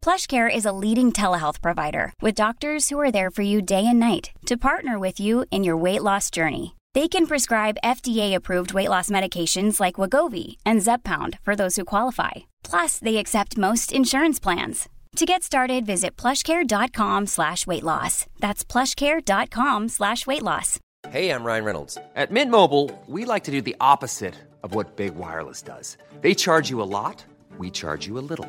PlushCare is a leading telehealth provider with doctors who are there for you day and night to partner with you in your weight loss journey. They can prescribe FDA-approved weight loss medications like Wegovy and Zepbound for those who qualify. Plus, they accept most insurance plans. To get started, visit plushcare.com slash weight loss. That's plushcare.com slash weight loss. Hey, I'm Ryan Reynolds. At Mint Mobile, we like to do the opposite of what Big Wireless does. They charge you a lot, we charge you a little.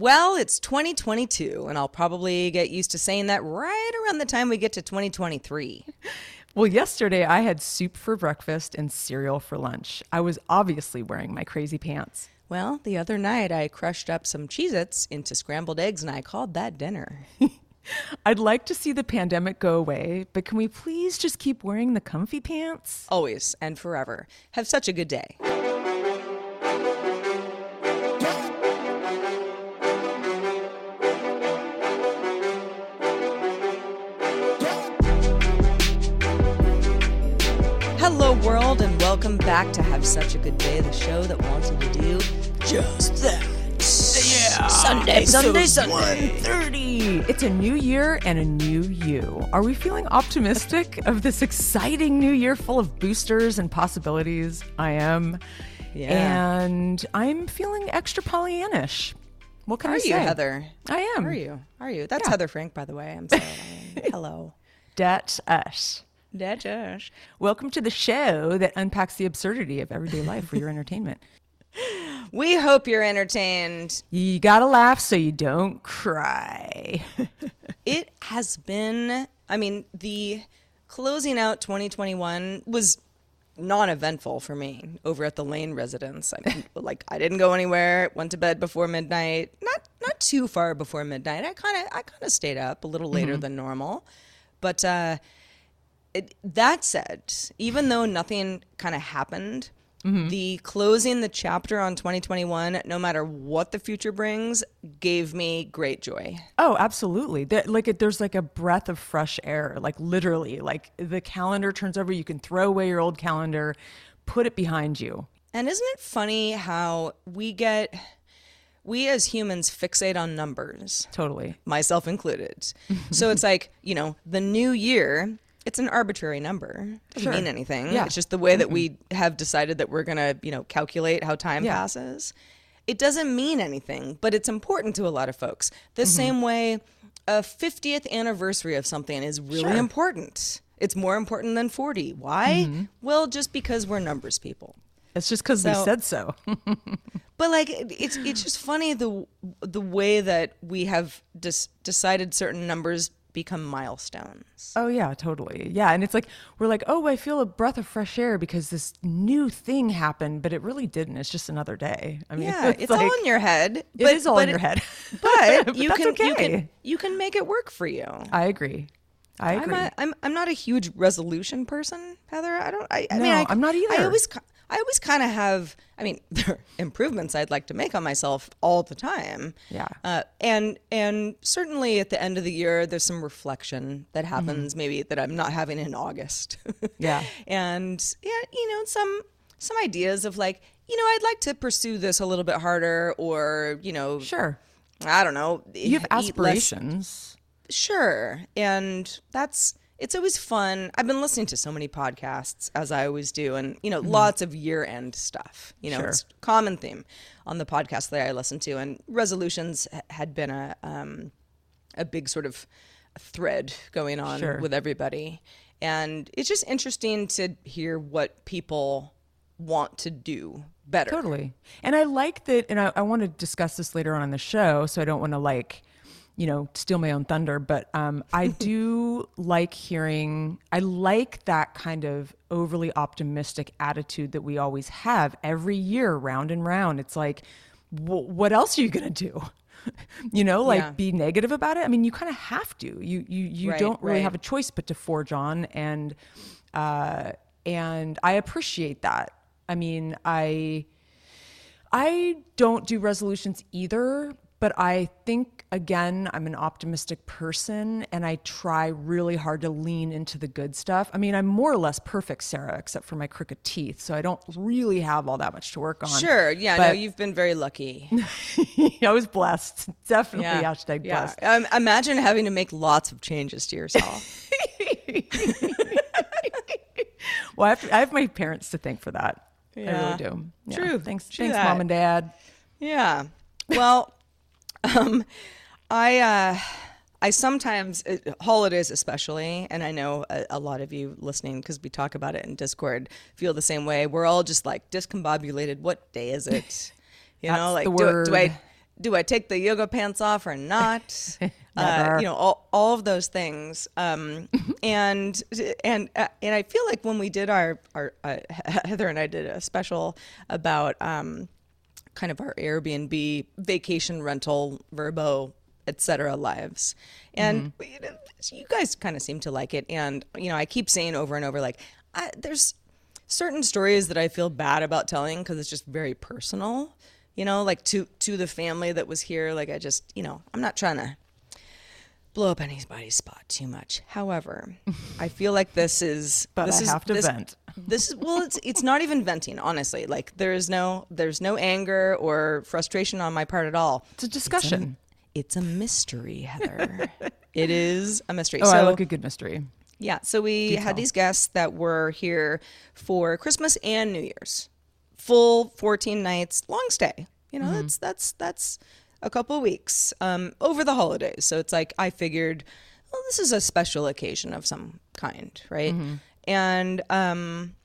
Well, it's 2022, and I'll probably get used to saying that right around the time we get to 2023. Well, yesterday I had soup for breakfast and cereal for lunch. I was obviously wearing my crazy pants. Well, the other night I crushed up some Cheez Its into scrambled eggs, and I called that dinner. I'd like to see the pandemic go away, but can we please just keep wearing the comfy pants? Always and forever. Have such a good day. Welcome back to Have Such a Good Day, the show that wants you to do just that. Yeah. Sunday, Sunday, Sunday. 30. It's a new year and a new you. Are we feeling optimistic of this exciting new year full of boosters and possibilities? I am. Yeah. And I'm feeling extra Pollyannish. What can How I are say? you, Heather? I am. Are you? Are you? That's Yeah. Heather Frank, by the way. I'm sorry. Hello. That's us. That's us. Welcome to the show that unpacks the absurdity of everyday life for your entertainment. We hope you're entertained. You gotta laugh so you don't cry. It has been, I mean, the closing out 2021 was non-eventful for me over at the Lane residence. I mean, like I didn't go anywhere, went to bed before midnight. Not not too far before midnight. I kind of I kind of stayed up a little later than normal. But uh it, that said, even though nothing kind of happened, mm-hmm. the closing the chapter on 2021, no matter what the future brings, gave me great joy. Oh, absolutely. There, like it, there's like a breath of fresh air, like literally. Like the calendar turns over, you can throw away your old calendar, put it behind you. And isn't it funny how we get, we as humans fixate on numbers, Totally. myself included. so it's like, you know, the new year, it's an arbitrary number. It doesn't mean anything. Yeah. It's just the way that we have decided that we're going to, you know, calculate how time Yeah. passes. It doesn't mean anything, but it's important to a lot of folks. The mm-hmm. same way a 50th anniversary of something is really important. It's more important than 40. Why? Mm-hmm. Well, just because we're numbers people. It's just because we So- said so. But like it- it's it's just funny the the way that we have dis- decided certain numbers become milestones. oh, yeah, totally. Yeah. And it's like, we're like, oh, I feel a breath of fresh air because this new thing happened, but it really didn't. It's just another day. I mean, yeah, it's, all like- in your head. It but- is all in your it- head. But, But you can you can you can make it work for you. I agree. I I'm agree. a, I'm I'm not a huge resolution person, Heather. I don't. I, I No, mean, I, I'm not either. I always I always kind of have. I mean, there are improvements I'd like to make on myself all the time. Yeah. Uh, and and certainly at the end of the year, there's some reflection that happens, maybe that I'm not having in August. Mm-hmm. Yeah. and yeah, you know, some some ideas of like, you know, I'd like to pursue this a little bit harder, or you know, sure. I don't know. You have eat less- aspirations. Sure. And that's it's always fun. I've been listening to so many podcasts as I always do and you know, lots of year-end stuff. You know, Mm-hmm. Sure. it's a common theme on the podcast that I listen to and resolutions had been a um a big sort of thread going on Sure. with everybody. And it's just interesting to hear what people want to do better. Totally. And I like that, and I, I want to discuss this later on in the show, so I don't want to like, you know, steal my own thunder, but um, I do like hearing, I like that kind of overly optimistic attitude that we always have every year, round and round. It's like, w- what else are you going to do? you know, like Yeah. be negative about it. I mean, you kind of have to. You you you Right, don't really right. have a choice but to forge on and uh and I appreciate that. I mean, I I don't do resolutions either, but I think again, I'm an optimistic person and I try really hard to lean into the good stuff. I mean, I'm more or less perfect, Sarah, except for my crooked teeth, so I don't really have all that much to work on. Sure. Yeah. no, you've been very lucky. I was blessed. Definitely hashtag yeah. blessed. Um, imagine having to make lots of changes to yourself. Well, I have, to, I have my parents to thank for that. I really do. Yeah. True. Thanks, True thanks, that. mom and dad. Yeah. Well, um, I uh, I sometimes uh, holidays especially, and I know a, a lot of you listening because we talk about it in Discord feel the same way. We're all just like discombobulated. What day is it? You know, like do, do I do I take the yoga pants off or not? uh, you know, all, all of those things. Um, and and uh, and I feel like when we did our our uh, Heather and I did a special about um, kind of our Airbnb vacation rental Vrbo etc lives and you, know, you guys kind of seem to like it and you know I keep saying over and over like I, there's certain stories that I feel bad about telling because it's just very personal you know like to to the family that was here like I just you know I'm not trying to blow up anybody's spot too much. However, I feel like this is But this I is, have to this, vent. This is well, it's it's not even venting, honestly. Like there is no there's no anger or frustration on my part at all. It's a discussion. It's a mystery, Heather. it is a mystery. oh, so I like a good mystery. yeah, so we had these guests that were here for Christmas and New Year's, full fourteen nights, long stay. You know, that's that's that's a couple of weeks um, over the holidays. So it's like I figured, well, this is a special occasion of some kind, right? And um,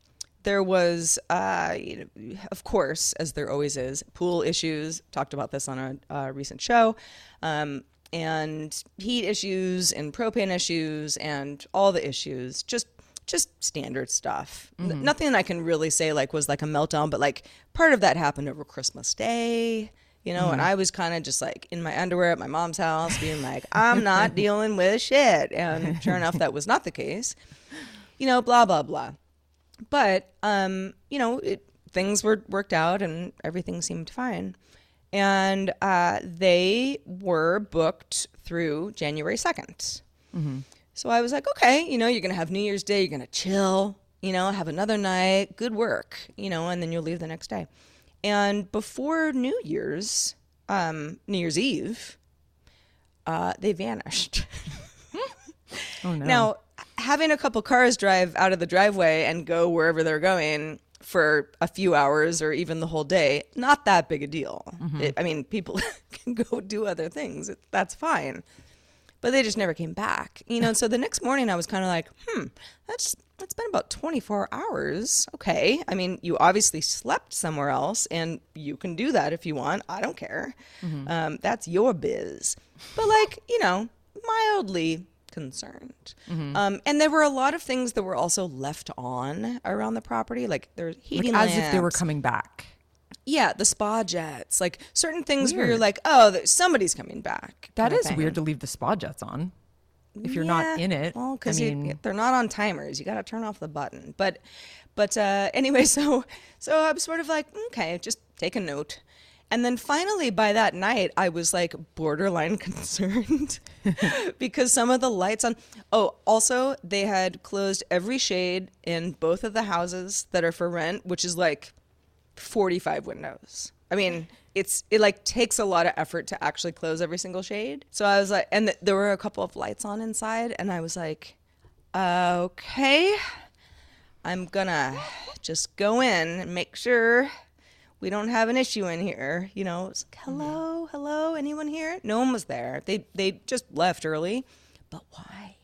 there was, uh, you know, of course, as there always is, pool issues. Talked about this on a, uh recent show. Um, and heat issues and propane issues and all the issues just just standard stuff. N- nothing that i can really say like was like a meltdown but like part of that happened over christmas day you know and i was kind of just like in my underwear at my mom's house being like i'm not dealing with shit. And sure enough that was not the case you know blah blah blah but um, you know, it, things were worked out and everything seemed fine. And uh, they were booked through January 2nd. So I was like, okay, you know, you're going to have New Year's Day, you're going to chill, you know, have another night, good work, you know, and then you'll leave the next day. And before New Year's, um, New Year's Eve, uh, they vanished. Oh no. Now, having a couple cars drive out of the driveway and go wherever they're going for a few hours or even the whole day, not that big a deal. It, I mean, people can go do other things. It, that's fine. But they just never came back. You know, so the next morning I was kind of like, hmm, that's that's been about 24 hours. Okay. I mean, you obviously slept somewhere else and you can do that if you want. I don't care. Um, that's your biz. But like, you know, mildly concerned. Um, and there were a lot of things that were also left on around the property, like there's like heating as if they were coming back. Yeah, the spa jets, like certain things where you're like, oh, somebody's coming back. That is weird to leave the spa jets on if you're not in it. Well, I because mean, they're not on timers. You got to turn off the button. But, but uh, anyway, so so I was sort of like, okay, just take a note. And then finally, by that night, I was like borderline concerned because some of the lights on. Oh, also, they had closed every shade in both of the houses that are for rent, which is like 45 windows. I mean, it's it like takes a lot of effort to actually close every single shade. So I was like, and th- there were a couple of lights on inside, and I was like, okay, I'm gonna just go in and make sure we don't have an issue in here. You know, it's like, hello, hello, anyone here? No one was there. They they just left early, but why?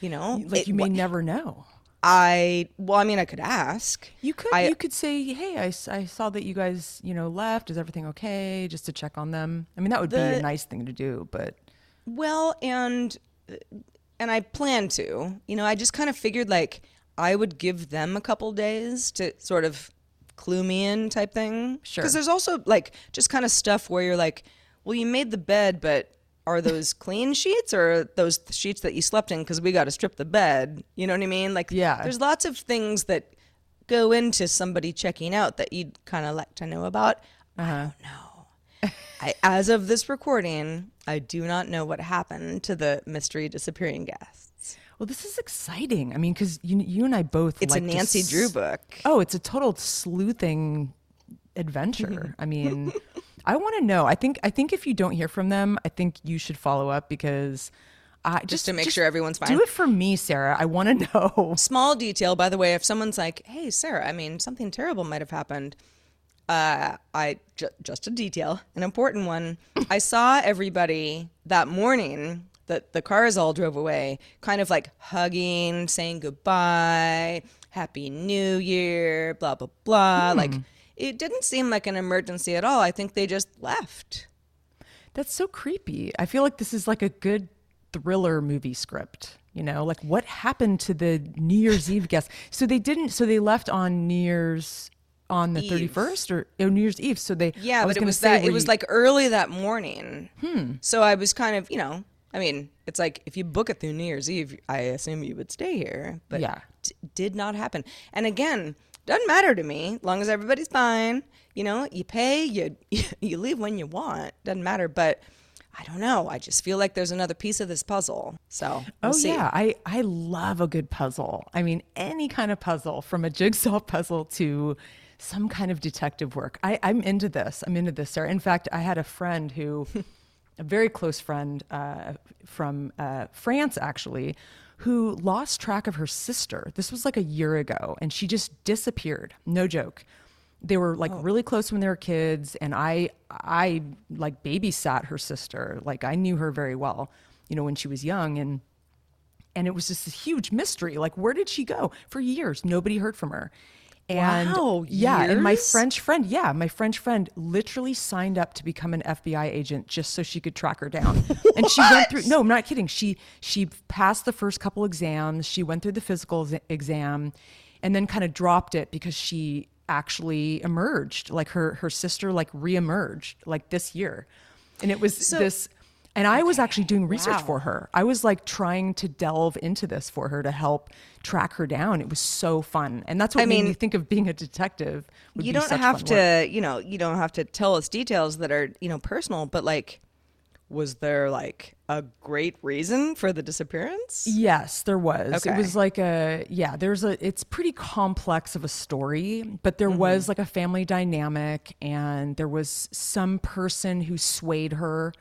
You know, like It- you may wh- never know. I well, I mean, I could ask. You could I- you could say, "Hey, I, I saw that you guys, you know, left. Is everything okay?" Just to check on them. I mean, that would be a nice thing to do, but Well, and and I plan to. You know, I just kind of figured like I would give them a couple days to sort of clue me in type thing. Sure. Because there's also like just kind of stuff where you're like, well, you made the bed, but are those clean sheets or those sheets that you slept in? Because we got to strip the bed. You know what I mean? Like, Yeah. There's lots of things that go into somebody checking out that you'd kind of like to know about. I uh-huh. don't know. I, as of this recording, I do not know what happened to the mystery disappearing guests. Well, this is exciting. I mean, because you you and I both It's like a Nancy s- Drew book. Oh, it's a total sleuthing adventure. I mean, I want to know. I think I think if you don't hear from them, I think you should follow up because I just, to make sure everyone's fine. Do it for me, Sarah. I want to know. Small detail, by the way, if someone's like, "Hey, Sarah, I mean, something terrible might have happened," uh, I ju- just a detail, an important one. I saw everybody that morning that the cars all drove away, kind of like hugging, saying goodbye, Happy New Year, blah blah blah. Like it didn't seem like an emergency at all. I think they just left. That's so creepy. I feel like this is like a good thriller movie script. You know, like what happened to the New Year's Eve guests? So they didn't. So they left on New Year's on the thirty first or oh, New Year's Eve. So they Yeah, I but it was say, that it was like early that morning. Hmm. So I was kind of, you know, I mean, it's like if you book it through New Year's Eve, I assume you would stay here. But Yeah. d- did not happen. And again, doesn't matter to me, long as everybody's fine. You know, you pay, you you leave when you want. Doesn't matter. But I don't know. I just feel like there's another piece of this puzzle. So we'll Oh see. yeah, I I love a good puzzle. I mean, any kind of puzzle, from a jigsaw puzzle to some kind of detective work. I, I'm into this. I'm into this, Sarah. In fact, I had a friend who, a very close friend uh, from uh, France, actually, who lost track of her sister. This was like a year ago, and she just disappeared. No joke. They were like really close when they were kids and i i like babysat her sister. Like i knew her very well you know when she was young and and it was just a huge mystery. Like where did she go? For years nobody heard from her and Wow, yeah and my french friend yeah my french friend literally signed up to become an fbi agent just so she could track her down. And she went through no i'm not kidding. She she passed the first couple exams. She went through the physical ex- exam and then kind of dropped it because she actually emerged like her her sister like reemerged like this year. And it was this and i was actually doing research for her. I was like trying to delve into this for her to help track her down. It was so fun. And that's what I made mean, me think of being a detective you don't have to work. you know you don't have to tell us details that are you know personal but like was there like a great reason for the disappearance? Yes, there was. It was like a yeah, there's a it's pretty complex of a story, but there Mm-hmm. was like a family dynamic and there was some person who swayed her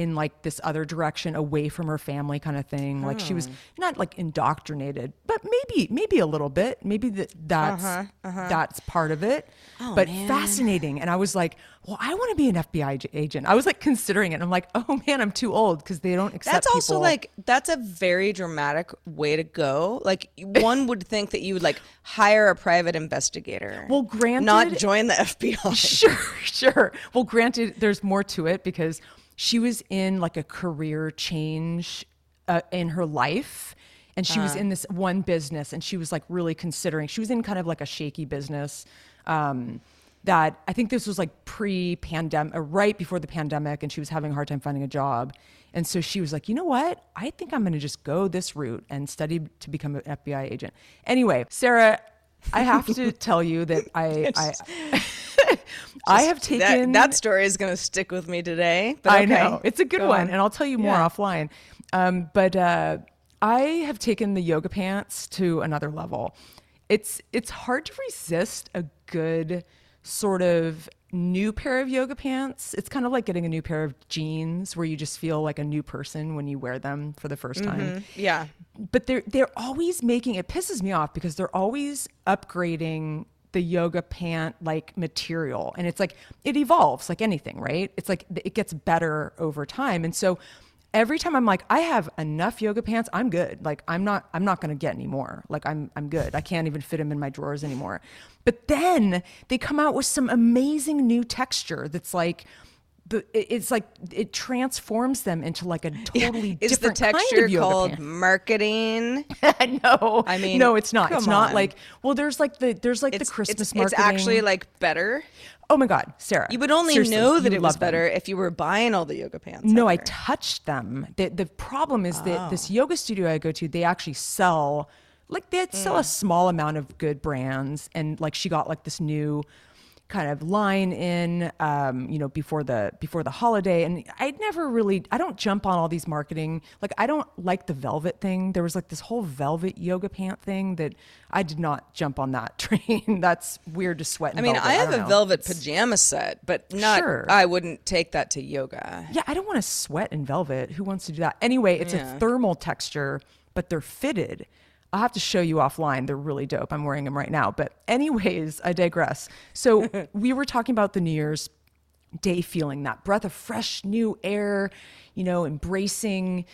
in like this other direction away from her family kind of thing. Like she was Hmm. not like indoctrinated, but maybe maybe a little bit. Maybe that that's Uh-huh, that's part of it. Oh, but fascinating. And I was like, well, I want to be an FBI agent. I was like considering it. I'm like, oh man, I'm too old because they don't accept That's also people. like that's a very dramatic way to go. Like one would think that you would like hire a private investigator. Well, granted- not join the FBI. Sure, sure. Well, granted, there's more to it because she was in like a career change uh, in her life. And she was in this one business and she was like really considering, she was in kind of like a shaky business. Um, that I think this was like pre pandemic, uh, right before the pandemic, and she was having a hard time finding a job. And so she was like, you know what? I think I'm going to just go this route and study to become an FBI agent. Anyway, Sarah, I have to tell you that I, I, I have That, taken that story is going to stick with me today. But I know it's a good Go one, on. and I'll tell you more Yeah. offline. Um, but uh, I have taken the yoga pants to another level. It's it's hard to resist a good sort of new pair of yoga pants. It's kind of like getting a new pair of jeans, where you just feel like a new person when you wear them for the 1st time. Mm-hmm. Yeah. but they're they're always making it pisses me off because they're always upgrading the yoga pant like material. And it's like it evolves like anything right? It's like it gets better over time. And so every time I'm like, I have enough yoga pants. I'm good. Like I'm not, I'm not going to get any more. Like I'm, I'm good. I can't even fit them in my drawers anymore. But then they come out with some amazing new texture that's like, the, it's like it transforms them into like a totally Is the different kind texture of yoga called pant. marketing? no, I mean, no, it's not. It's come not like well, there's like the there's like It's, the Christmas it's, marketing. it's actually like better. Oh my god, Sarah, You would only know that it was them. better if you were buying all the yoga pants. No, I touched them. The the problem is that Oh. this yoga studio I go to, they actually sell like they sell Mm. a small amount of good brands, and like she got like this new kind of line in um you know before the before the holiday and i never really i don't jump on all these marketing like i don't like the velvet thing there was like this whole velvet yoga pant thing that i did not jump on that train that's weird to sweat in I mean, velvet. I have don't a know. velvet pajama set, but not. Sure. I wouldn't take that to yoga. Yeah, I don't want to sweat in velvet. Who wants to do that? Anyway, it's Yeah. a thermal texture, but they're fitted. I'll have to show you offline. They're really dope. I'm wearing them right now. But, anyways, I digress. So, we were talking about the New Year's Day feeling, that breath of fresh new air, you know, embracing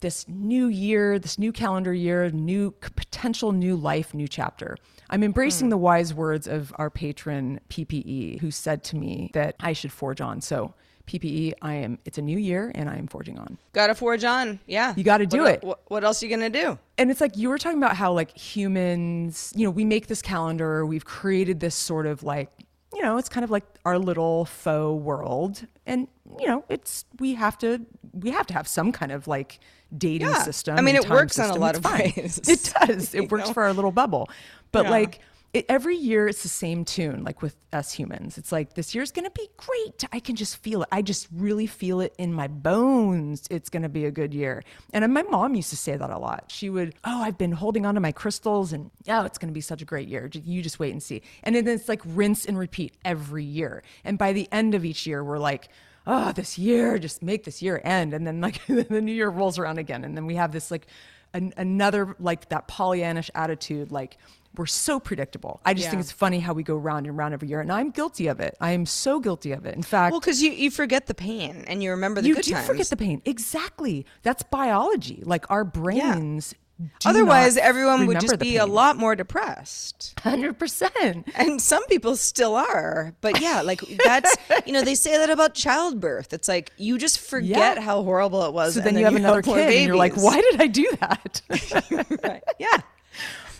this new year, this new calendar year, new potential new life, new chapter. I'm embracing hmm. the wise words of our patron PPE, who said to me that I should forge on. So, PPE, I am. It's a new year, and I am forging on. Got to forge on. Yeah, You gotta do What it. What, what else are you gonna do? And it's like you were talking about how like humans, you know, we make this calendar, we've created this sort of like, you know, it's kind of like our little faux world. And, you know, it's we have to we have to have some kind of like dating Yeah. system. I mean, it works on a lot It's of fine. ways, It does. It works know? for our little bubble. But Yeah. like it, every year it's the same tune like with us humans. It's like this year's gonna be great. I can just feel it. I just really feel it in my bones. It's gonna be a good year. And uh, my mom used to say that a lot. She would oh i've been holding on to my crystals and oh it's gonna be such a great year. You just wait and see. And then it's like rinse and repeat every year. And by the end of each year we're like oh this year just make this year end. And then like the new year rolls around again. And then we have this like an, another like that pollyannish attitude like we're so predictable. I just think it's funny how we go round and round every year, and I'm guilty of it. I am so guilty of it. In fact, Well, because you, you forget the pain and you remember the you good do times. forget the pain. Exactly. That's biology. Like our brains. do Otherwise, everyone would just be a lot more depressed. Hundred percent. And some people still are. But yeah, like that's, you know, they say that about childbirth. It's like you just forget Yeah. how horrible it was. So and then you have another more kid, and you're like, "Why did I do that?" Right. Yeah.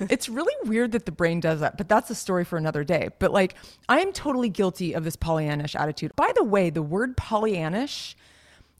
it's really weird that the brain does that, but that's a story for another day. But like, I am totally guilty of this Pollyannish attitude. By the way, the word Pollyannish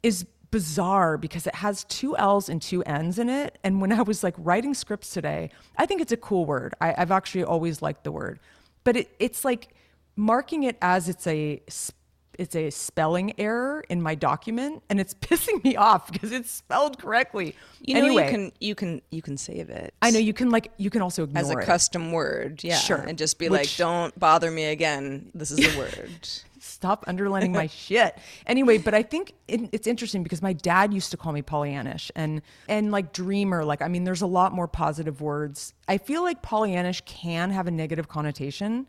is bizarre because it has two L's and two N's in it. And when I was like writing scripts today, I think it's a cool word. I, I've actually always liked the word, but it, it's like marking it as it's a s- it's a spelling error in my document, and it's pissing me off because it's spelled correctly. You know, anyway, you can you can you can save it. I know you can like you can also ignore as a it. custom word, yeah, Sure. and just be like, "Don't bother me again. This is a word." stop underlining my shit. Anyway, but I think it, it's interesting because my dad used to call me Pollyannish and and like dreamer. Like I mean, there's a lot more positive words. I feel like Pollyannish can have a negative connotation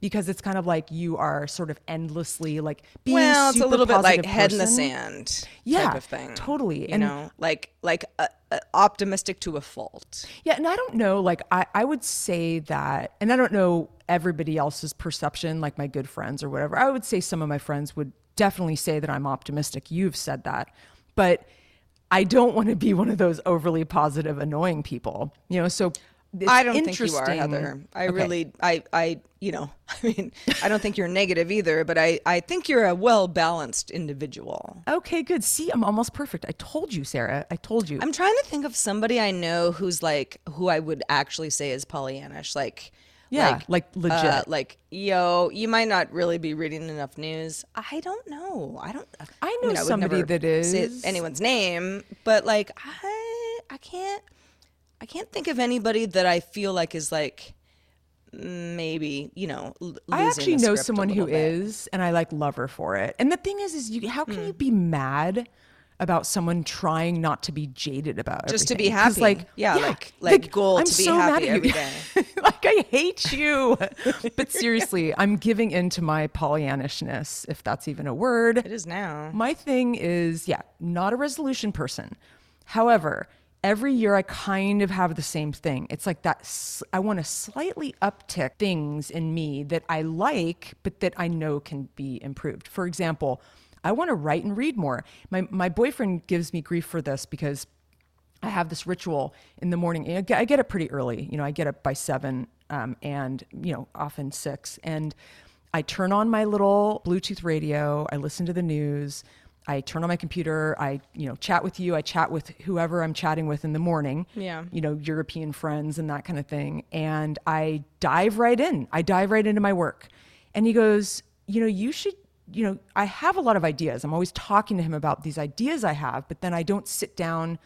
because it's kind of like you are sort of endlessly like being well, it's a super little bit like positive head in the sand Yeah, type of thing. totally. You And- know, like like uh, uh, optimistic to a fault. Yeah, and I don't know, like I, I would say that, and I don't know everybody else's perception, like my good friends or whatever. I would say some of my friends would definitely say that I'm optimistic. You've said that. But I don't want to be one of those overly positive, annoying people. You know, so it's I don't think you are, Heather. I Okay. really, I, I, you know, I mean, I don't think you're negative either, but I, I think you're a well balanced individual. Okay, good. See, I'm almost perfect. I told you, Sarah. I told you. I'm trying to think of somebody I know who's like, who I would actually say is Pollyannish, like. Yeah, like legit. uh, like, yo, you might not really be reading enough news. I don't know. I don't. I know mean, would somebody never that say anyone's name, but like, I, I can't, I can't think of anybody that I feel like is like, maybe you know. L- I actually know someone who bit. is, and I like love her for it. And the thing is, is you how can you hmm. be mad about someone trying not to be jaded about Just to be everything. happy. like Yeah, like- like goal I'm to be so happy mad at you. day. like I hate you. but seriously, I'm giving into my Pollyannishness, if that's even a word. It is now. My thing is, yeah, not a resolution person. However, every year I kind of have the same thing. It's like that I want to slightly uptick things in me that I like, but that I know can be improved. For example, I want to write and read more. My my boyfriend gives me grief for this because I have this ritual in the morning. I get- up pretty early. You know, I get up by seven um, and, you know, often six. And I turn on my little Bluetooth radio. I listen to the news. I turn on my computer. I, you know, chat with you. I chat with whoever I'm chatting with in the morning. Yeah. You know, European friends and that kind of thing. And I dive right in. I dive right into my work. And he goes, you know, you should you know, I have a lot of ideas. I'm always talking to him about these ideas I have, but then I don't sit down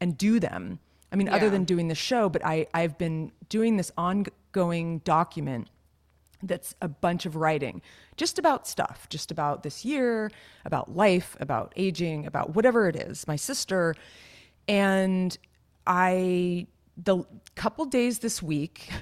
and do them. I mean, other than doing the show, but I, I've been doing this ongoing document that's a bunch of writing just about stuff, just about this year, about life, about aging, about whatever it is, my sister. And I, the couple days this week,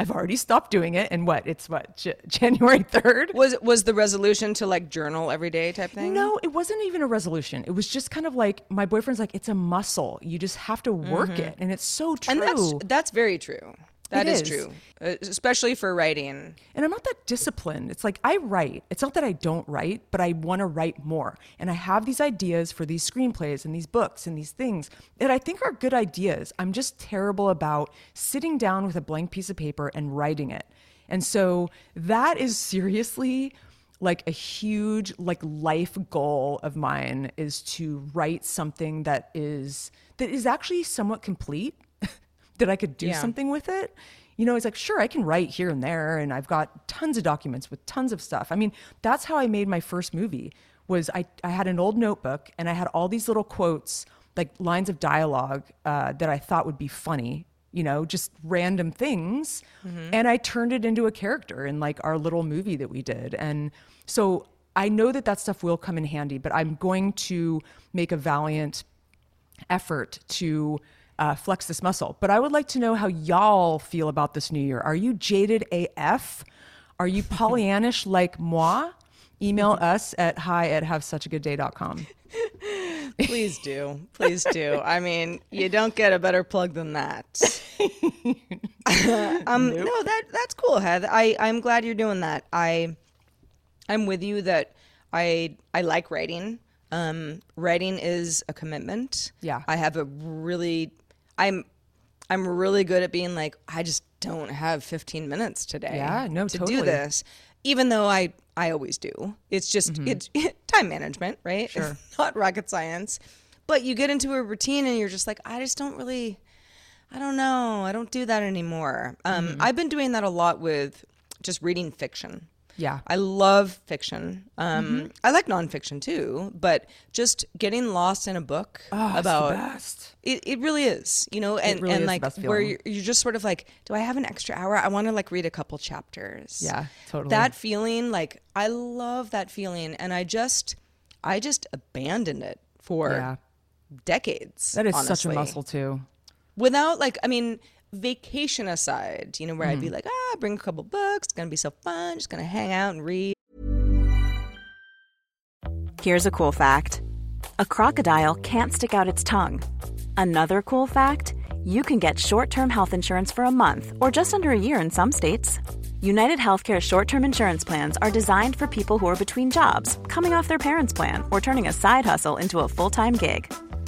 I've already stopped doing it. And what? It's what, J- January 3rd? Was was the resolution to like journal every day type thing? No, it wasn't even a resolution. It was just kind of like my boyfriend's like, it's a muscle. You just have to work it. And it's so true. Mm-hmm. and that's that's very true. That is. is. true, uh, especially for writing. And I'm not that disciplined. It's like I write. It's not that I don't write, but I want to write more. And I have these ideas for these screenplays and these books and these things that I think are good ideas. I'm just terrible about sitting down with a blank piece of paper and writing it. And so that is seriously like a huge like life goal of mine is to write something that is that is actually somewhat complete that I could do Yeah. something with it. You know, it's like, sure, I can write here and there, and I've got tons of documents with tons of stuff. I mean, that's how I made my first movie. Was I, I had an old notebook and I had all these little quotes, like lines of dialogue uh, that I thought would be funny, you know, just random things. And I turned it into a character in like our little movie that we did. And so I know that that stuff will come in handy, but I'm going to make a valiant effort to uh, flex this muscle. But I would like to know how y'all feel about this new year. Are you jaded AF? Are you Pollyannish like moi? Email us at hi at havesuchagagoodday.com. Please do, please do. I mean, you don't get a better plug than that. um, no, that that's cool, Heath. I I'm glad you're doing that. I I'm with you that I I like writing. Um, writing is a commitment. Yeah. I have a really I'm I'm really good at being like I just don't have 15 minutes today. Yeah, no, to totally. do this, even though I I always do. It's just it's time management, right? Mm-hmm. Sure. It's not rocket science. But you get into a routine and you're just like, I just don't really I don't know. I don't do that anymore. Um, Mm-hmm. I've been doing that a lot with just reading fiction. Yeah. I love fiction. Um, Mm-hmm. I like nonfiction too, but just getting lost in a book Oh, it's the about best. it, it really is, you know, and, really and like where you're, you're just sort of like, do I have an extra hour? I want to like read a couple chapters. Yeah, totally. That feeling, like I love that feeling, and I just, I just abandoned it for Yeah. decades. That is such a muscle, too. without like i mean vacation aside you know where i'd Mm-hmm. be like ah bring a couple books it's gonna be so fun just gonna hang out and read Here's a cool fact a crocodile can't stick out its tongue. Another cool fact you can get short term health insurance for a month or just under a year in some states. United Healthcare short term insurance plans are designed for people who are between jobs, coming off their parents' plan, or turning a side hustle into a full time gig.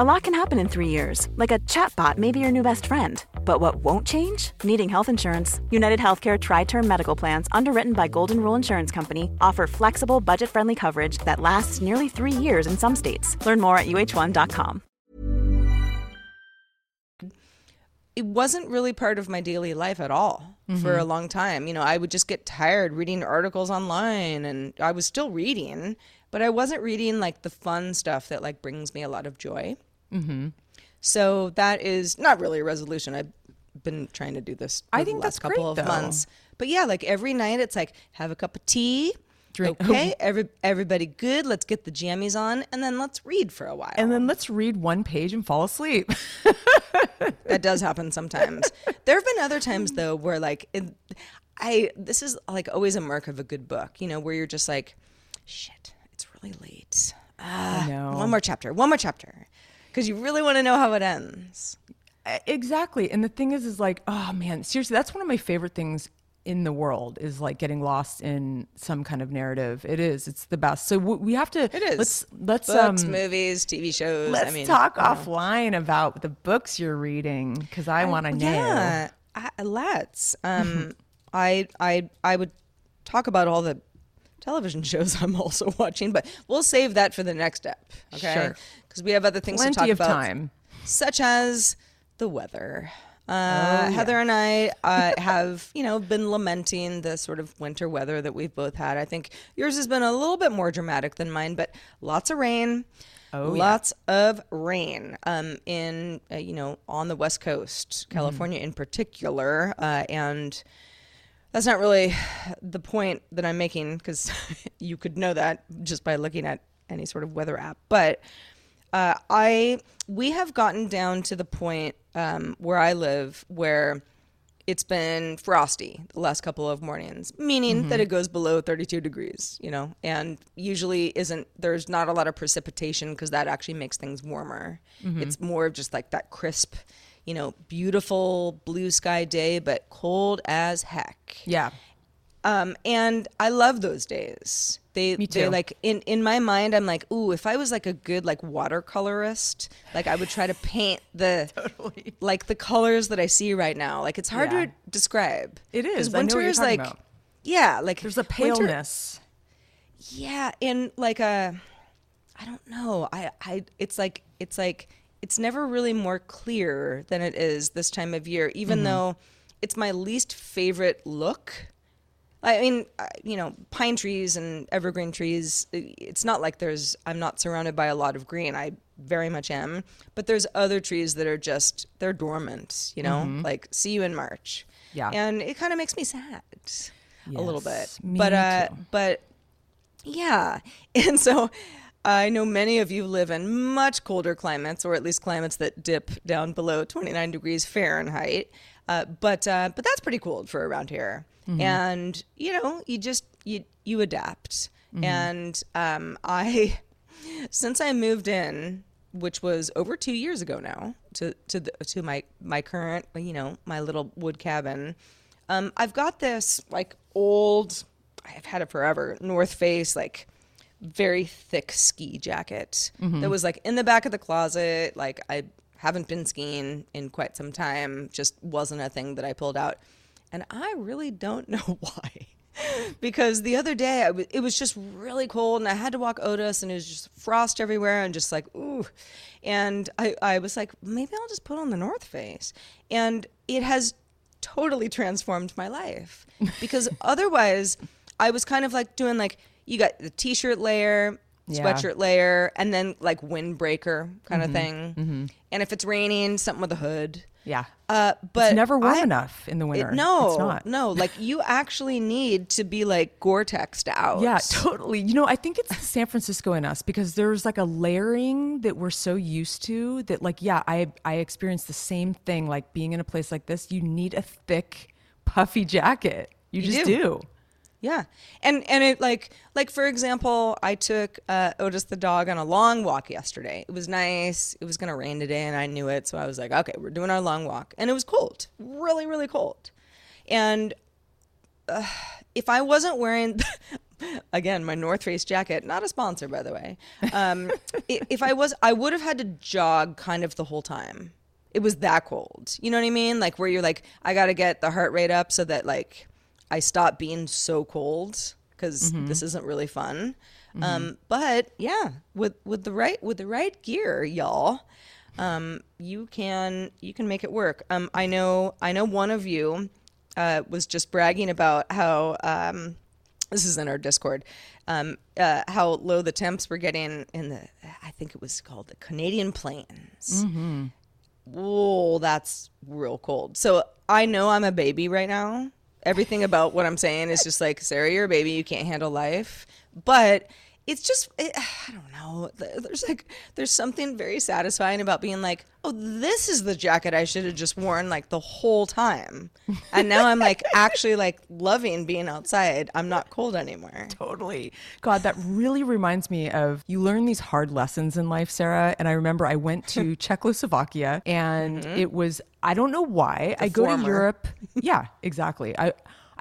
A lot can happen in three years, like a chatbot may be your new best friend. But what won't change? Needing health insurance. United Healthcare Tri Term Medical Plans, underwritten by Golden Rule Insurance Company, offer flexible, budget friendly coverage that lasts nearly three years in some states. Learn more at uh1.com. it wasn't really part of my daily life at all for mm-hmm. a long time. You know, I would just get tired reading articles online and I was still reading, but I wasn't reading like the fun stuff that like brings me a lot of joy. Mm-hmm. So that is not really a resolution. I've been trying to do this I for the think last that's couple great, of though. months. But yeah, like every night it's like have a cup of tea. Drink- Okay, every everybody good. Let's get the jammies on, and then let's read for a while. And then let's read one page and fall asleep. that does happen sometimes. there have been other times though where like it, I this is like always a mark of a good book, you know, where you're just like, shit, it's really late. Ah, know. One more chapter, one more chapter, because you really want to know how it ends. exactly. And the thing is, is like, oh man, seriously, that's one of my favorite things in the world is like getting lost in some kind of narrative. It is. It's the best. So we have to. It is. Let's let's Books, um, movies, TV shows. let's I mean, talk you know. offline about the books you're reading because I, want to know. Yeah, I, let's. Um, I I I would talk about all the television shows I'm also watching, but we'll save that for the next step. Okay, Sure. because we have other things Plenty to talk of about, time. such as the weather. Oh, Uh, Heather and I uh, have, you know, been lamenting the sort of winter weather that we've both had. I think yours has been a little bit more dramatic than mine, but lots of rain. Oh, lots of rain um, in, uh, you know, on the West Coast, Mm-hmm. California in particular. Uh, and that's not really the point that I'm making because you could know that just by looking at any sort of weather app. But uh, I we have gotten down to the point um, where I live where it's been frosty the last couple of mornings, meaning that it goes below 32 degrees, you know, and usually isn't there's not a lot of precipitation because that actually makes things warmer. It's more of just like that crisp, you know, beautiful blue sky day, but cold as heck. Yeah. Um, and I love those days. They, Me They too. like in in my mind. I'm like, ooh, if I was like a good like watercolorist, like I would try to paint the like the colors that I see right now. Like it's hard Yeah. to describe. It is. is. I know what Winter is like, about. yeah, like There's a winter- paleness. yeah, and like a, I don't know. I I it's like it's like it's never really more clear than it is this time of year. Even Mm-hmm. though it's my least favorite look. I mean, you know, pine trees and evergreen trees. It's not like there's. I'm not surrounded by a lot of green. I very much am. But there's other trees that are just they're dormant. You know, like see you in March. Mm-hmm. Yeah. and it kind of makes me sad a little bit. But uh, too. but yeah. And so I know many of you live in much colder climates, or at least climates that dip down below 29 degrees Fahrenheit. Uh, but uh, but that's pretty cold for around here. And you know, you just you you adapt. And um, I, since I moved in, which was over two years ago now, to to the, to my my current you know my little wood cabin, um, I've got this like old. I've had it forever. North Face like very thick ski jacket mm-hmm. that was like in the back of the closet. Like I haven't been skiing in quite some time. Just wasn't a thing that I pulled out, and I really don't know why. because the other day I w- it was just really cold and I had to walk Otis and it was just frost everywhere and just like ooh, and I I was like maybe I'll just put on the North Face, and it has totally transformed my life because otherwise I was kind of like doing like you got the t-shirt layer Yeah. sweatshirt layer, and then like windbreaker kind of thing. And if it's raining, something with a hood. Yeah. Uh, but it's never warm I- enough in the it- winter. no, it's not. no. Like you actually need to be like Gore-Tex out. Yeah, totally. You know, I think it's San Francisco in us because there's like a layering that we're so used to that like yeah, I I experienced the same thing like being in a place like this, you need a thick puffy jacket. You, just do. do. Yeah. And and it like like for example, I took uh, Otis the dog on a long walk yesterday. It was nice. It was to rain today and I knew it, so I was like, okay, we're doing our long walk. And it was cold. Really really cold. And uh, if I wasn't wearing again my North Face jacket, not a sponsor by the way. Um, if I was I would have had to jog kind of the whole time. It was that cold. You know what I mean? Like where you're like I got to get the heart rate up so that like I stop being so cold because this isn't really fun. Um, but yeah, with with the right with the right gear, y'all, um, you can you can make it work. Um, I know I know one of you uh, was just bragging about how um, this is in our Discord. Um, uh, how low the temps were getting in the I think it was called the Canadian Plains. Whoa, that's real cold. So I know I'm a baby right now. Everything about what I'm saying is just like, Sarah, you're a baby. You can't handle life. But it's just, eh, it, I don't know. There's like, there's something very satisfying about being like, oh, this is the jacket I should have just worn like the whole time. And now I'm like actually like loving being outside. I'm not cold anymore. Totally. God, that really reminds me of you learn these hard lessons in life, Sarah. And I remember I went to Czechoslovakia and mm-hmm. it was, I don't know why. I go to. Europe. Yeah, exactly. I,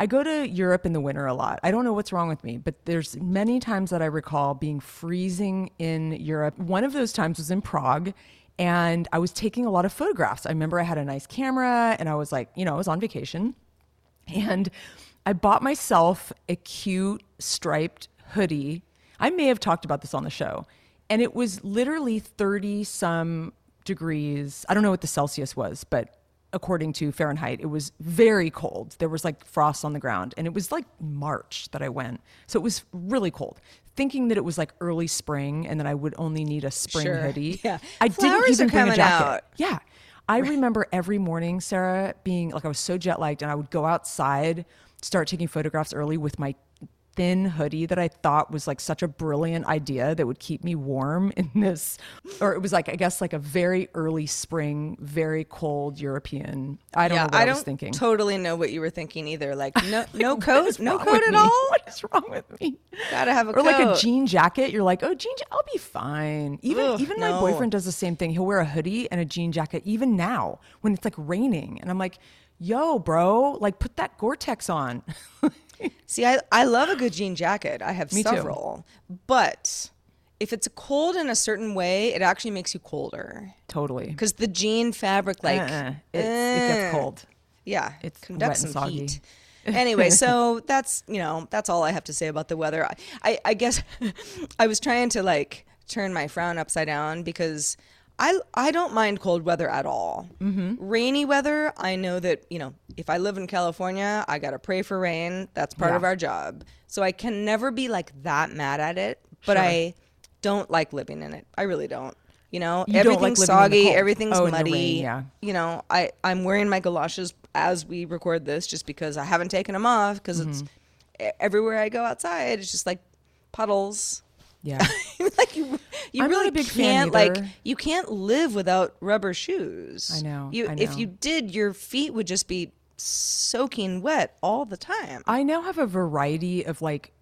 I go to Europe in the winter a lot. I don't know what's wrong with me, but there's many times that I recall being freezing in Europe. One of those times was in Prague. And I was taking a lot of photographs. I remember I had a nice camera and I was like, you know, I was on vacation. And I bought myself a cute striped hoodie. I may have talked about this on the show. And it was literally 30 some degrees. I don't know what the Celsius was, but according to Fahrenheit, it was very cold. There was like frost on the ground. And it was like March that I went. So it was really cold. Thinking that it was like early spring and that I would only need a spring Sure. hoodie. Yeah. I didn't Flowers even are bring a jacket. out. Yeah. I remember every morning, Sarah, being like, I was so jet lagged, and I would go outside, start taking photographs early with my thin hoodie that I thought was like such a brilliant idea that would keep me warm in this, or it was like, I guess, like a very early spring, very cold European. I don't yeah, know what I I, don't was thinking. totally know what you were thinking either. Like no, no coat, no coat at me? all. What is wrong with me? Gotta have a or like a jean jacket. You're like, oh, jean, ja- I'll be fine. Even Ugh, even my boyfriend does the same thing. He'll wear a hoodie and a jean jacket even now when it's like raining, and I'm like, yo, bro, like put that Gore-Tex on. See, I, I love a good jean jacket. I have Me too. several. But if it's cold in a certain way, it actually makes you colder. totally. Because the jean fabric, like, Uh-uh. It's, it gets eh. cold. yeah, It's conducts wet and some soggy. heat. anyway, so that's you know that's all I have to say about the weather. I I, I guess I was trying to like turn my frown upside down because I I don't mind cold weather at all. Mm-hmm. Rainy weather, I know that you know if I live in California, I gotta pray for rain. That's part Yeah. of our job. So I can never be like that mad at it. But I don't like living in it. I really don't. You know, You like everything's in the soggy, everything's Oh, muddy. rain, yeah. You know, I I'm wearing my galoshes as we record this just because I haven't taken them off because it's Mm-hmm. e- everywhere I go outside it's just like puddles. Yeah. like you you I'm really a big fan can't like you can't live without rubber shoes. I know, You I if you did your feet would just be soaking wet all the time. I now have a variety of like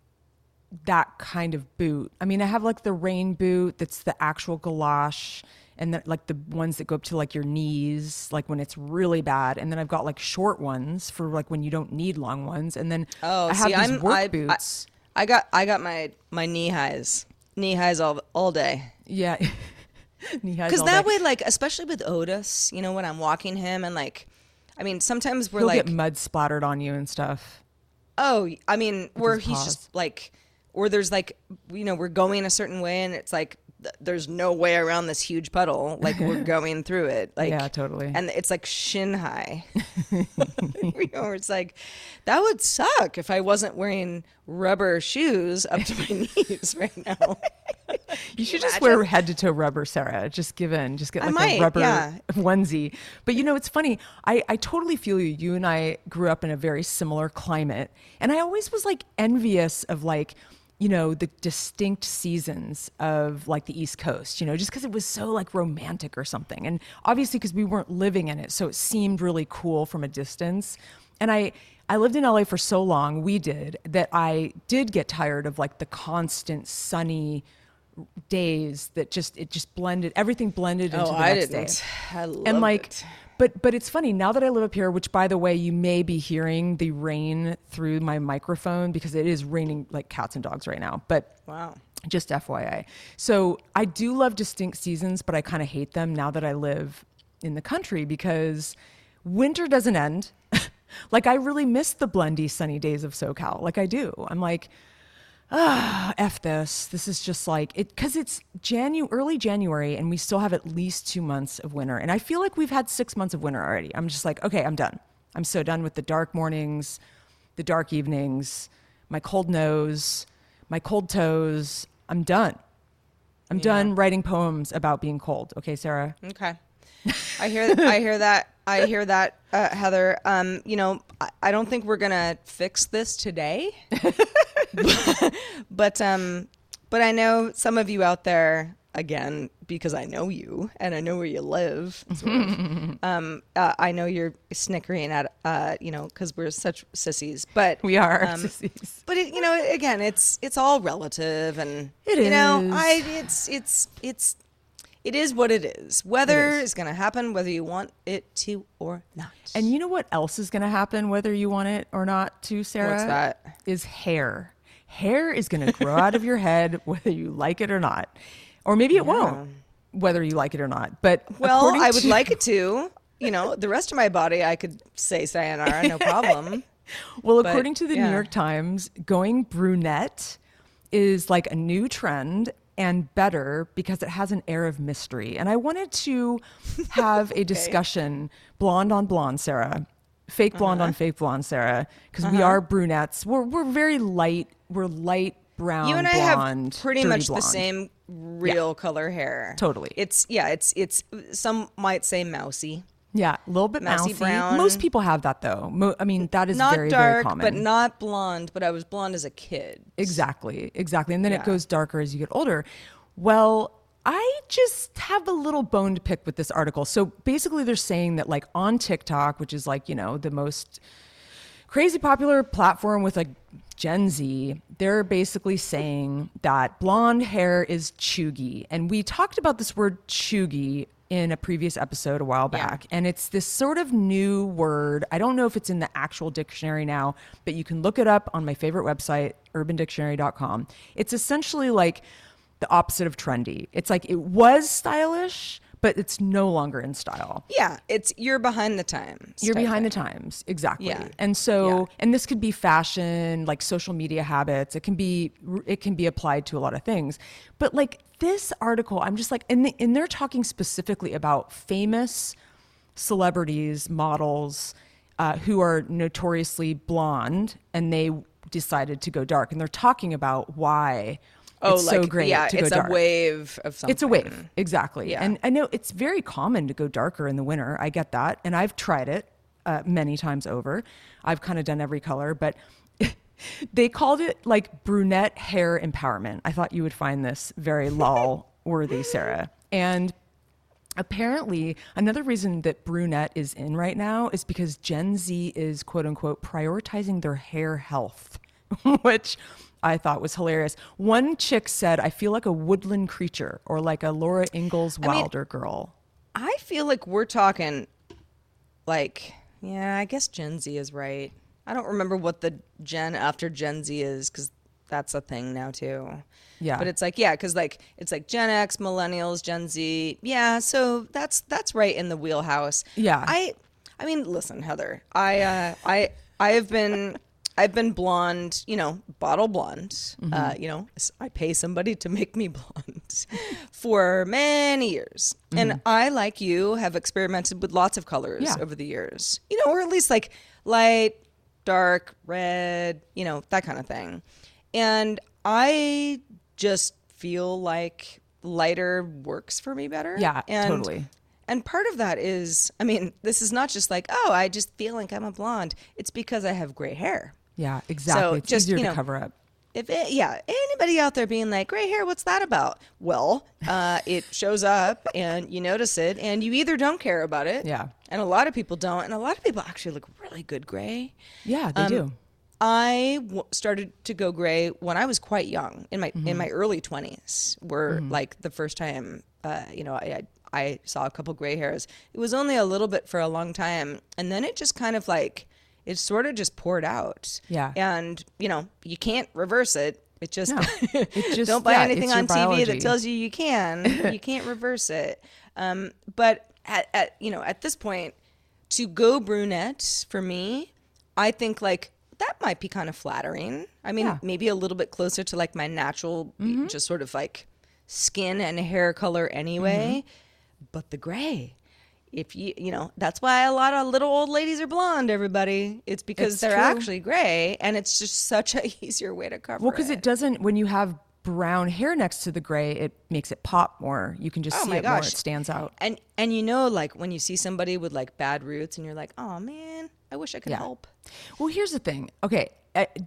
that kind of boot. I mean, I have like the rain boot that's the actual galosh and then like the ones that go up to like your knees, like when it's really bad. And then I've got like short ones for like when you don't need long ones. And then Oh, I have see, these I'm work I, boots. I got I got my my knee highs. Knee highs all all day. yeah. Knee highs Because that day. way, like, especially with Otis, you know, when I'm walking him and like, I mean, sometimes we're He'll like, get mud splattered on you and stuff. oh, I mean, where he's paws. just like, or there's like, you know, we're going a certain way and it's like th- there's no way around this huge puddle. Like we're going through it. Like Yeah, totally. And it's like shin high. you know, it's like that would suck if I wasn't wearing rubber shoes up to my knees right now. You should just wear head to toe rubber, Sarah. Just give in. Just get like might, a rubber yeah. onesie. But you know, it's funny. I, I totally feel you. You and I grew up in a very similar climate. And I always was like envious of like, you know, the distinct seasons of like the East Coast, you know, just because it was so like romantic or something. And obviously because we weren't living in it. So it seemed really cool from a distance. And I, I lived in LA for so long, we did, that I did get tired of like the constant sunny days that just it just blended everything blended oh, into Oh, the I next didn't. day. I and like it. But but it's funny now that I live up here, which by the way, you may be hearing the rain through my microphone because it is raining like cats and dogs right now. But Wow. just FYI. So I do love distinct seasons, but I kind of hate them now that I live in the country because winter doesn't end. like I really miss the blendy sunny days of SoCal. Like I do. I'm like, ah, F this. This is just like it because it's Janu early January and we still have at least two months of winter. And I feel like we've had six months of winter already. I'm just like, okay, I'm done. I'm so done with the dark mornings, the dark evenings, my cold nose, my cold toes. I'm done. I'm done writing poems about being cold. Okay, Sarah? Okay. I hear I hear that. I hear that, uh, Heather. Um, you know, I, I don't think we're gonna fix this today, but um, but I know some of you out there again because I know you and I know where you live. Sort of, um, uh, I know you're snickering at uh, you know, because we're such sissies. But We are um, sissies. But it, you know, again, it's it's all relative, and It you know. I it's it's it's it is what it is. Weather is going to happen whether you want it to or not. And you know what else is going to happen, whether you want it or not, to Sarah? What's that? Is hair. Hair is going to grow out of your head, whether you like it or not. Or maybe it won't, whether you like it or not. But well, I would to- like it to. You know, the rest of my body, I could say sayonara, no problem. Well, but, according to the New. York Times, going brunette is like a new trend and better because it has an air of mystery. And I wanted to have a discussion blonde on blonde, Sarah. Fake blonde Uh-huh. on fake blonde, Sarah, because we are brunettes. We're we're very light. We're light brown. you and I blonde, have pretty much the same real color hair. Totally. It's yeah, it's it's some might say mousy. Yeah, a little bit Mousy mousy. brown. Most people have that though. Mo- I mean, that is Not very very dark, common. but not blonde, but I was blonde as a kid. Exactly, exactly. And then it goes darker as you get older. Well, I just have a little bone to pick with this article. So basically, they're saying that, like, on TikTok, which is like, you know, the most crazy popular platform with like Gen Z, they're basically saying that blonde hair is cheugy. And we talked about this word cheugy in a previous episode a while back. And it's this sort of new word. I don't know if it's in the actual dictionary now, but you can look it up on my favorite website, urbandictionary.com. It's essentially like the opposite of trendy. It's like it was stylish, but it's no longer in style. Yeah, it's you're behind the times. You're behind the times, exactly. Yeah. And so, Yeah. and this could be fashion, like social media habits. It can be, it can be applied to a lot of things. But like this article, I'm just like, and, the, and they're talking specifically about famous celebrities, models uh, who are notoriously blonde, and they decided to go dark. And they're talking about why Oh, it's like so great yeah, to go it's dark. a wave of something. It's a wave, exactly. Yeah. And I know it's very common to go darker in the winter. I get that, and I've tried it uh, many times over. I've kind of done every color, but they called it like brunette hair empowerment. I thought you would find this very lol worthy, Sarah. And apparently, another reason that brunette is in right now is because Gen Z is quote unquote prioritizing their hair health, which I thought was hilarious. One chick said, I feel like a woodland creature or like a Laura Ingalls mean- Wilder girl. I feel like we're talking like yeah, I guess Gen Z is right. I don't remember what the gen after Gen Z is cuz that's a thing now too. Yeah. But it's like yeah, cuz like it's like Gen X, millennials, Gen Z. Yeah, so that's that's right in the wheelhouse. Yeah. I I mean, listen, Heather. I uh I I have been I've been blonde, you know, bottle blonde. Mm-hmm. Uh, you know, I pay somebody to make me blonde for many years, and I, like you, have experimented with lots of colors Mm-hmm. Yeah. over the years. You know, or at least like light, dark, red, you know, that kind of thing. And I just feel like lighter works for me better. Yeah, and, totally. And part of that is, I mean, this is not just like, oh, I just feel like I'm a blonde. It's because I have gray hair. Yeah, exactly. So it's just, easier you to cover up. If it, yeah, anybody out there being like gray hair, what's that about? Well, uh, it shows up and you notice it, and you either don't care about it, Yeah. and a lot of people don't, and a lot of people actually look really good gray. Yeah, they Um, do. I w- started to go gray when I was quite young, in my Mm-hmm. in my early twenties. Were like the first time, uh, you know, I, I I saw a couple gray hairs. It was only a little bit for a long time, and then it just kind of like it sort of just poured out. Yeah. and you know, you can't reverse it. It just, No. It just- don't buy yeah, anything on TV that tells you you can. you can't reverse it. Um, but at, at you know at this point, to go brunette for me, I think like that might be kind of flattering. I mean, Yeah. Mm-hmm. maybe a little bit closer to like my natural, just sort of like skin and hair color anyway. Mm-hmm. But the gray, if you you know, that's why a lot of little old ladies are blonde. Everybody, it's because It's they're true. actually gray, and it's just such a easier way to cover. Well, because it it doesn't, when you have brown hair next to the gray, it makes it pop more. You can just Oh see it more. It stands out. And and you know, like when you see somebody with like bad roots, and you're like, oh man, I wish I could Yeah. help. Well, here's the thing. Okay,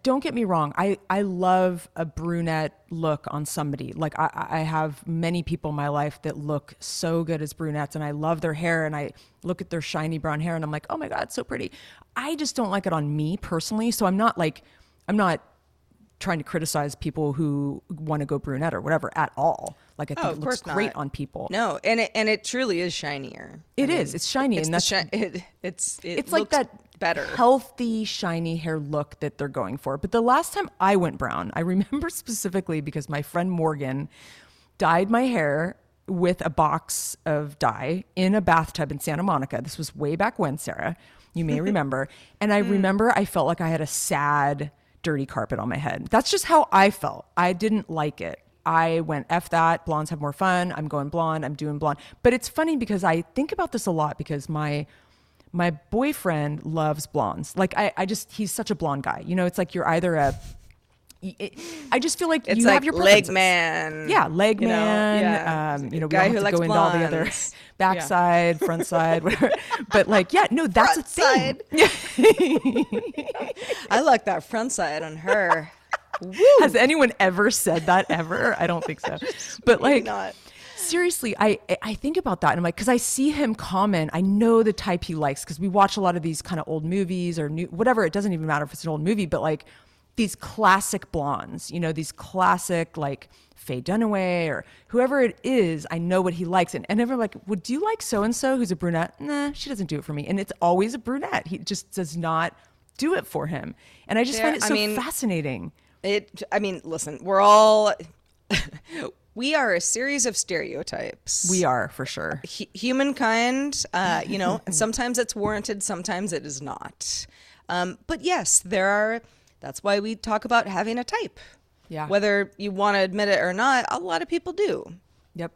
don't get me wrong. I I love a brunette look on somebody. Like I I have many people in my life that look so good as brunettes, and I love their hair. And I look at their shiny brown hair, and I'm like, oh my god, so pretty. I just don't like it on me personally. So I'm not like I'm not trying to criticize people who want to go brunette or whatever at all. Like I think Oh, it looks great not. on people. No, and it and it truly is shinier. It is. It's shiny, It's and that's shi- it, it's it it's like that better. healthy shiny hair look that they're going for but the last time i went brown i remember specifically because my friend morgan dyed my hair with a box of dye in a bathtub in santa monica this was way back when sarah you may remember and i hmm. remember i felt like i had a sad dirty carpet on my head that's just how i felt i didn't like it I went F that, blondes have more fun. I'm going blonde, I'm doing blonde. But it's funny because I think about this a lot because my my boyfriend loves blondes. Like I, I just he's such a blonde guy. You know, it's like you're either a it, I just feel like It's you like have your leg man. Yeah, leg you know? man. Yeah. Um, you know, we Guy don't who have to go into all the other blondes. backside, front side, whatever. But like, yeah, no, that's Front a thing. side. I like that front side on her. Has anyone ever said that ever? I don't think so. But like, not. seriously, I I think about that and I'm like, because I see him comment. I know the type he likes because we watch a lot of these kind of old movies or new whatever. It doesn't even matter if it's an old movie, but like these classic blondes, you know, these classic like Faye Dunaway or whoever it is. I know what he likes, and and everyone's like, would you like so and so who's a brunette? Nah, she doesn't do it for me, and it's always a brunette. He just does not do it for him, and I just There- find it I so mean, fascinating. It. I mean, listen, we're all. we are a series of stereotypes. We are for sure. Hu- humankind, uh, you know, sometimes it's warranted, sometimes it is not. Um, but yes, there are. That's why we talk about having a type. Yeah. Whether you want to admit it or not, a lot of people do. Yep.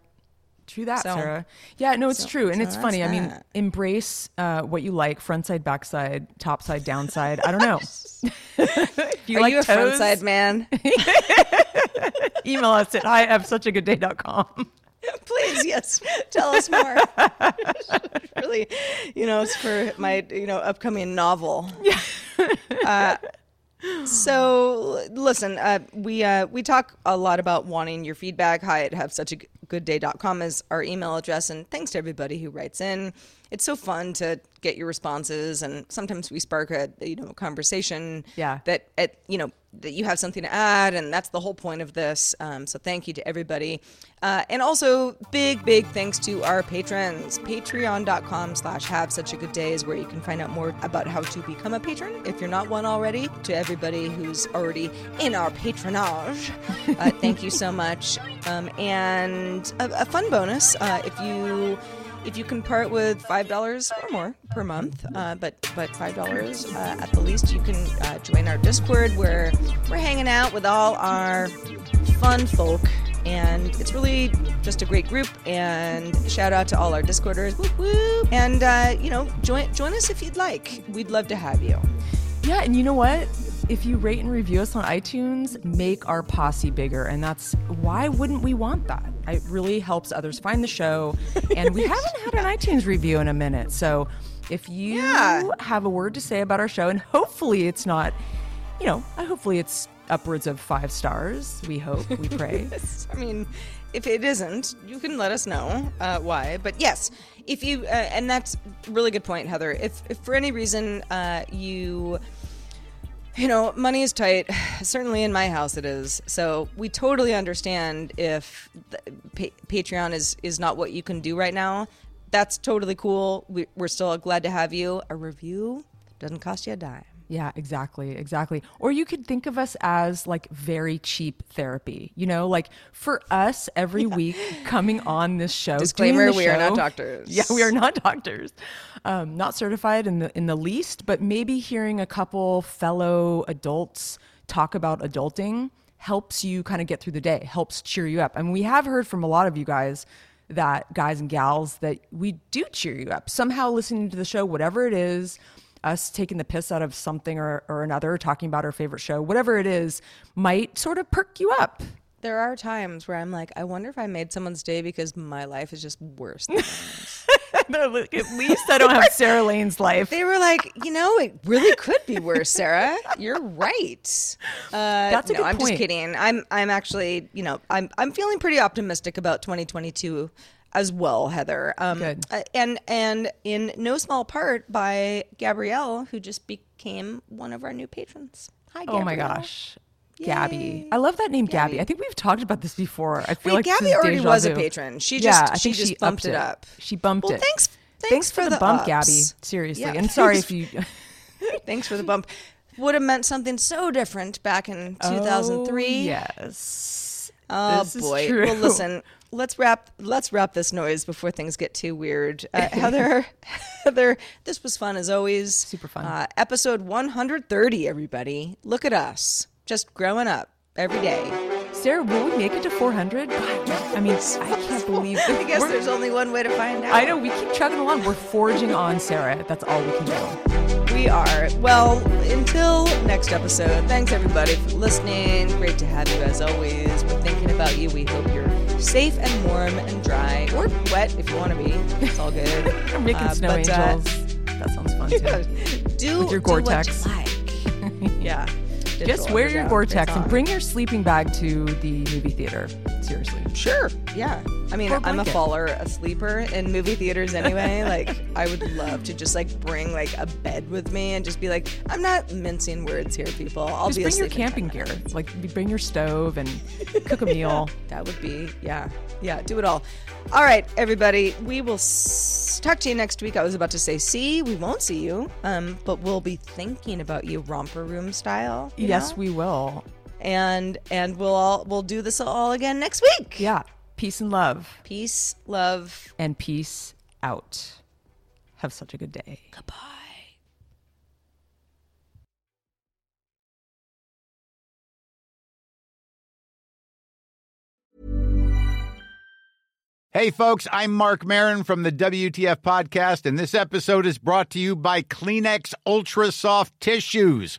True that, So- Sarah. Yeah, no, it's so- true. And so it's funny. I mean, embrace uh, what you like front side, back side, top side, down side. I don't know. you Are like you a front side man? email us at hi at such a good day.com. Please, yes, tell us more. really, you know, it's for my you know upcoming novel. Yeah. uh, so listen, uh, we uh, we talk a lot about wanting your feedback. Hi at have such a good day.com is our email address, and thanks to everybody who writes in. It's so fun to get your responses, and sometimes we spark a you know conversation. Yeah. That at you know that you have something to add, and that's the whole point of this. Um, so thank you to everybody, uh, and also big big thanks to our patrons. Patreon.com/slash Have Such a Good Day is where you can find out more about how to become a patron if you're not one already. To everybody who's already in our patronage, uh, thank you so much. Um, and a, a fun bonus uh, if you if you can part with five dollars or more per month, uh, but but five dollars uh, at the least, you can uh, join our Discord where we're hanging out with all our fun folk, and it's really just a great group. And shout out to all our Discorders, whoop whoop! And uh, you know, join join us if you'd like. We'd love to have you. Yeah, and you know what? If you rate and review us on iTunes, make our posse bigger. And that's why wouldn't we want that? It really helps others find the show. And we haven't had an iTunes review in a minute. So if you Yeah. have a word to say about our show, and hopefully it's not, you know, uh, hopefully it's upwards of five stars. We hope, we pray. I mean, if it isn't, you can let us know uh, why. But yes, if you, uh, and that's a really good point, Heather. If, if for any reason uh, you, you know, money is tight, certainly in my house it is. So we totally understand if pa- Patreon is is not what you can do right now. That's totally cool. We, we're still glad to have you. A review doesn't cost you a dime. Yeah, exactly, exactly. Or you could think of us as like very cheap therapy. You know, like for us every week coming on this show. Disclaimer, we are not doctors. Yeah, we are not doctors. Um, not certified in the in the least, but maybe hearing a couple fellow adults talk about adulting helps you kind of get through the day, helps cheer you up. And we have heard from a lot of you guys that guys and gals that we do cheer you up. Somehow listening to the show, whatever it is, us taking the piss out of something or, or another, talking about our favorite show, whatever it is, might sort of perk you up. There are times where I'm like, I wonder if I made someone's day because my life is just worse. At least I don't have Sarah Lane's life. they were like, you know, it really could be worse, Sarah. You're right. Uh, That's a no, good I'm just kidding. I'm I'm actually, you know, I'm I'm feeling pretty optimistic about 2022 as well, Heather. Um, Good. uh, and and in no small part by Gabrielle, who just became one of our new patrons. Hi, Gabrielle. Oh my gosh. Gabby. I love that name, Gabby. I think we've talked about this before. I feel Wait, like Gabby already was a patron. She just yeah, I she think just she bumped it up. She bumped Well, it. thanks- Thanks, thanks for, for the the bump, ups. Gabby. Seriously. Yeah, and sorry if you Thanks for the bump. Would have meant something so different back in 2003. Oh, yes. Oh This is boy. Well, listen. Let's wrap. Let's wrap this noise before things get too weird. Uh, Heather, Heather, this was fun as always. Super fun. Uh, episode 130. Everybody, look at us, just growing up every day. Sarah, will we make it to 400? God, I mean, I can't believe I guess we're- there's only one way to find out. I know we keep chugging along. We're forging on, Sarah. That's all we can do. We are. Well, until next episode, thanks everybody for listening. Great to have you as always. We're thinking about you. We hope you're safe and warm and dry, or wet if you want to be. It's all good. We're making Uh, snow but, uh, angels. that sounds fun too. do With your do Gore-Tex. you like. yeah. Just wear your Gore-Tex and bring your sleeping bag to the movie theater. Seriously. Sure. Yeah. I mean, I'm a faller, a sleeper in movie theaters anyway. like, I would love to just like bring like a bed with me and just be like, I'm not mincing words here, people. I'll Just be bring your asleep in 10 camping gear. minutes." Like bring your stove and cook a meal. That would be, yeah, yeah, do it all. All right, everybody, we will s- talk to you next week. I was about to say, see, we won't see you, um, but we'll be thinking about you, romper room style. you yes, know? we will. And and we'll all we'll do this all again next week. Yeah. Peace and love. Peace, love. And peace out. Have such a good day. Goodbye. Hey, folks, I'm Marc Maron from the WTF Podcast, and this episode is brought to you by Kleenex Ultra Soft Tissues,